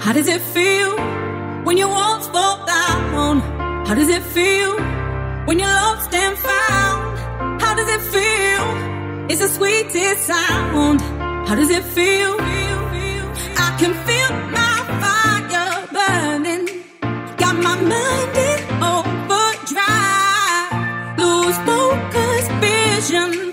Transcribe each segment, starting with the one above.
How does it feel when your walls fall down? How does it feel when you're lost and found? How does it feel? It's the sweetest sound. How does it feel? I can feel my fire burning. Got my mind in overdrive. Lose focus, vision.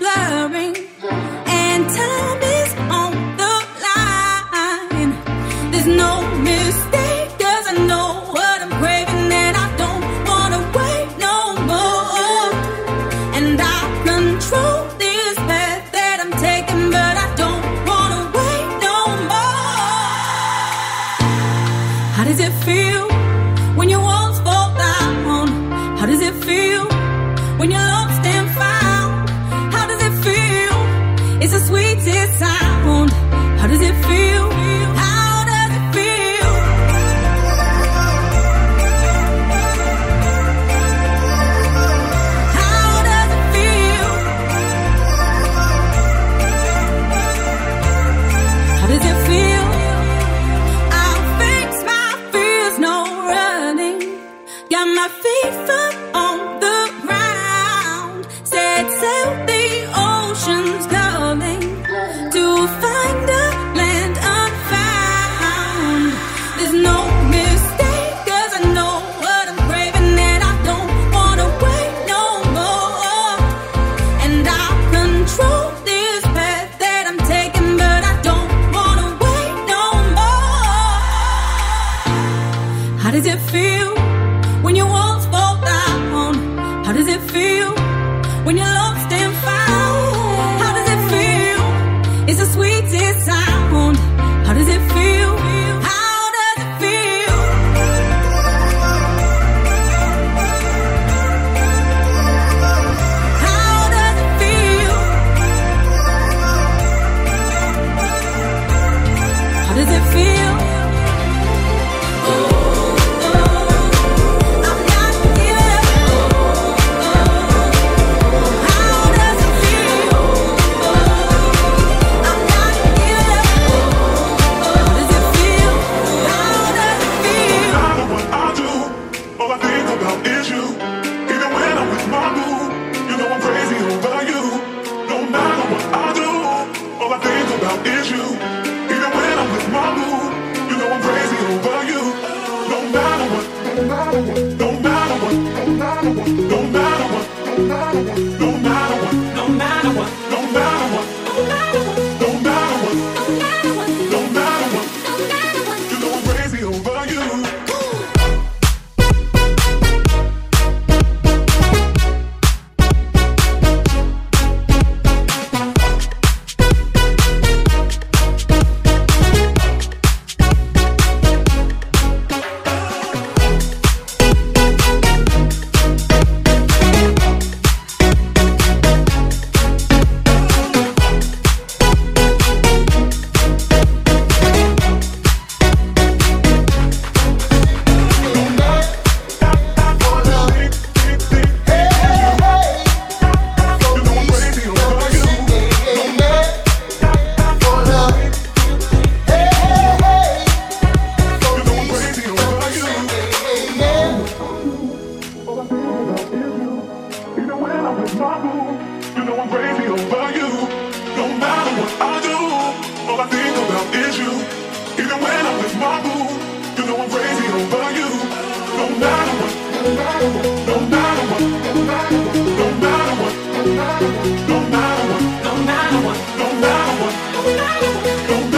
no matter what, no matter what, no matter what, no matter what, no matter what.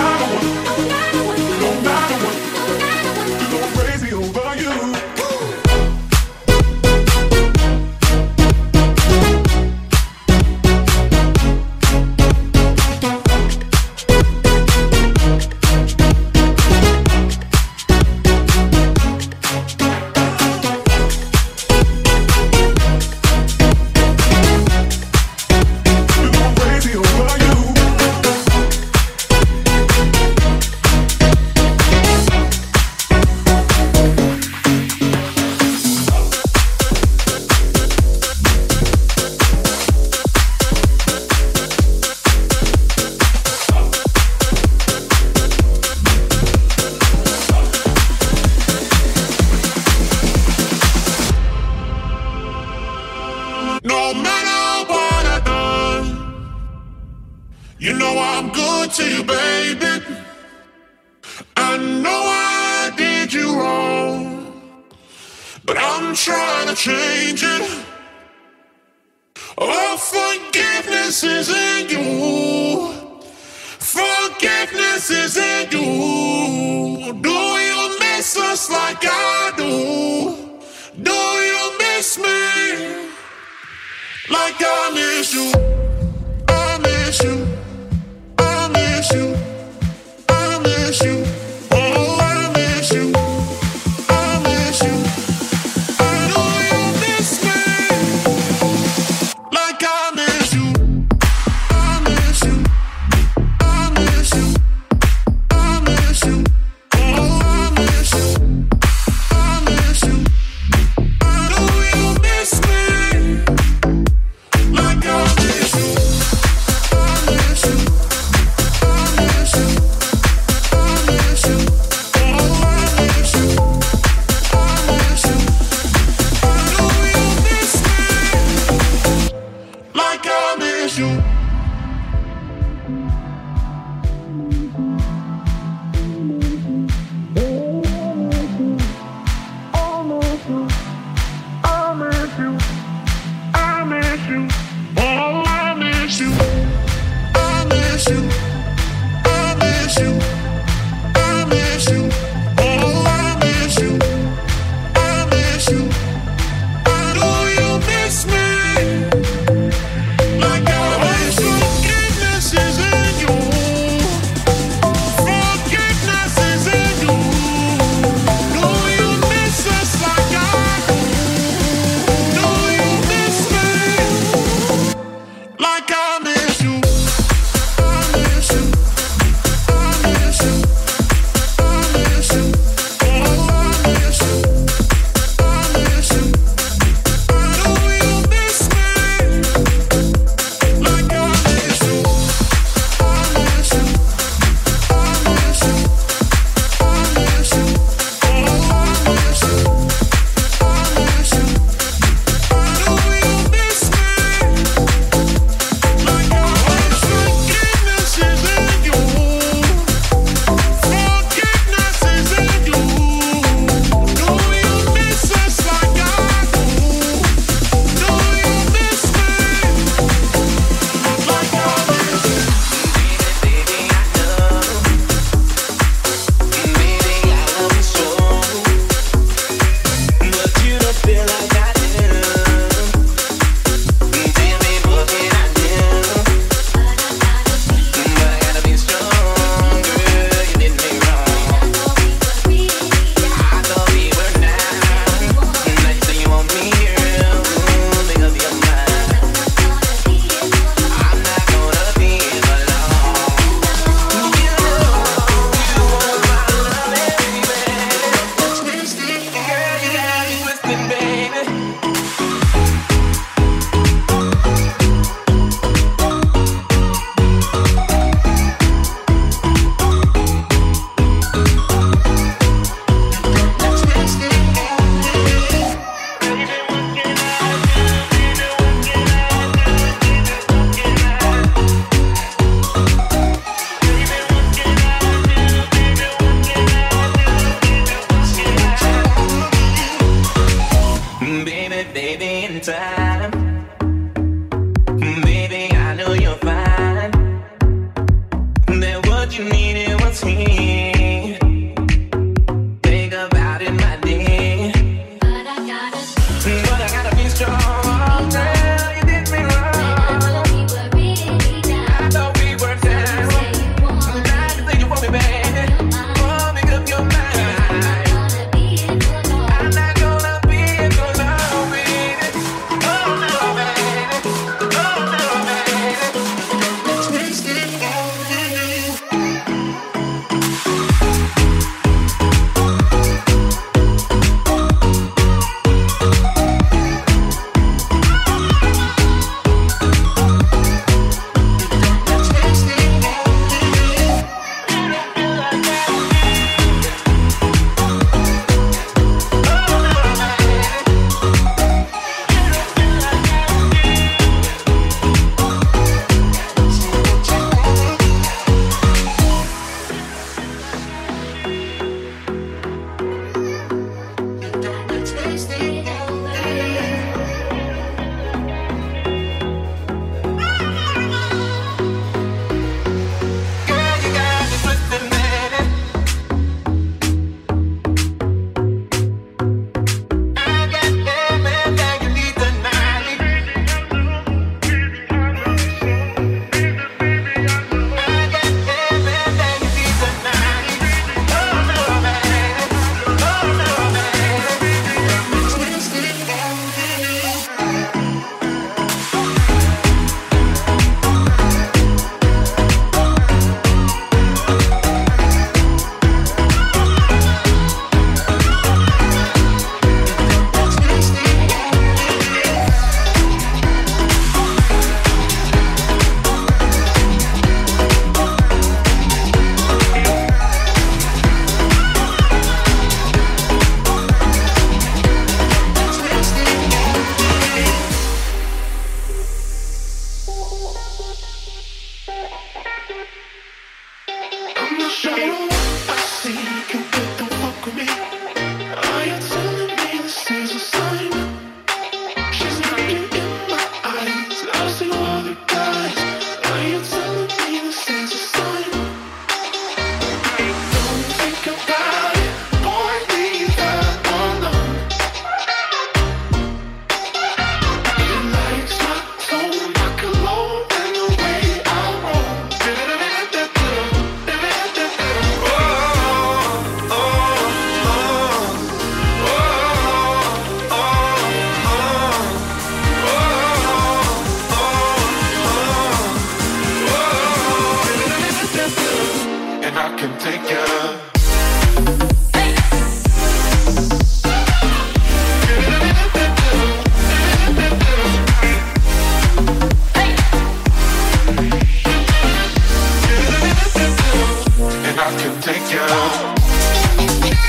I can take you.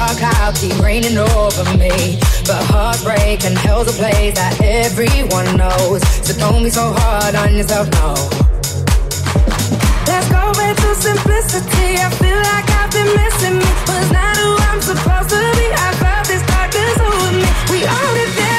dark clouds keep raining over me. But heartbreak and hell's a place that everyone knows. So don't be so hard on yourself, no. Let's go back to simplicity. I feel like I've been missing me. Was not who I'm supposed to be. I thought this darkness over me. We all live.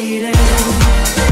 waiting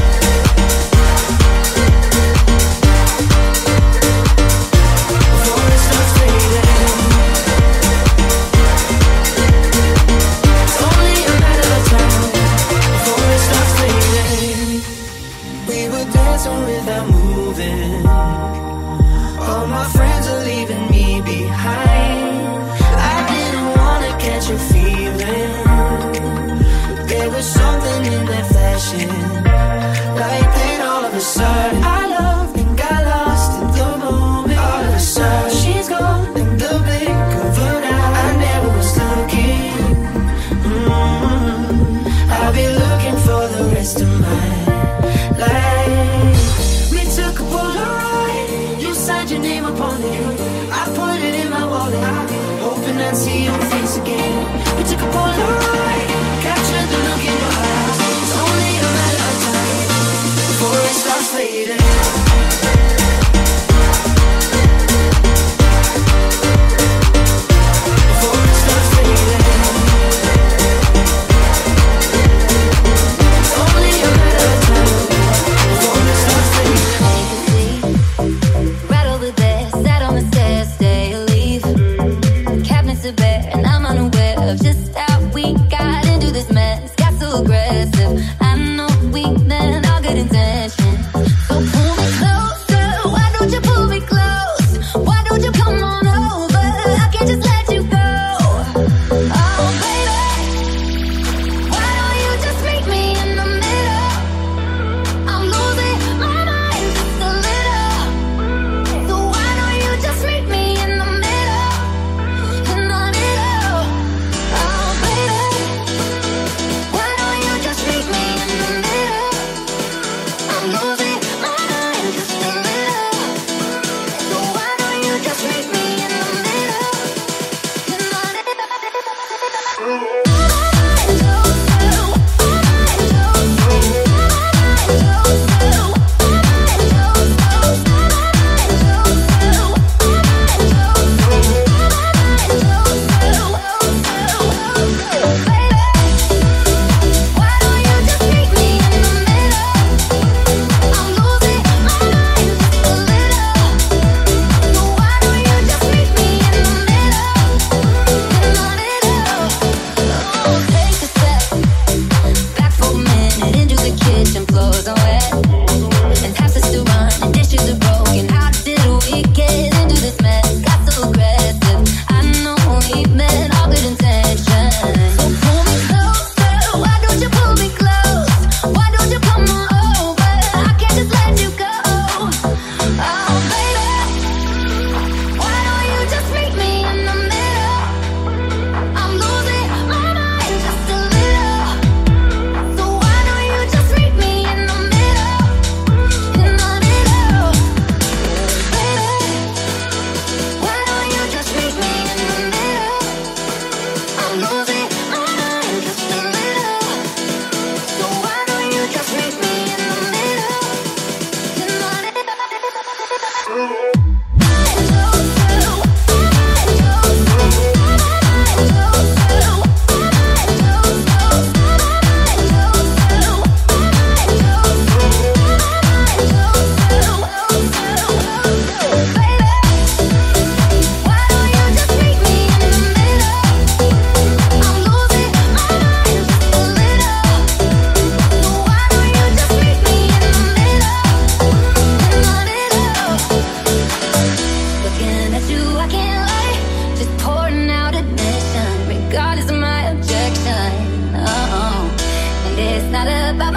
It's not about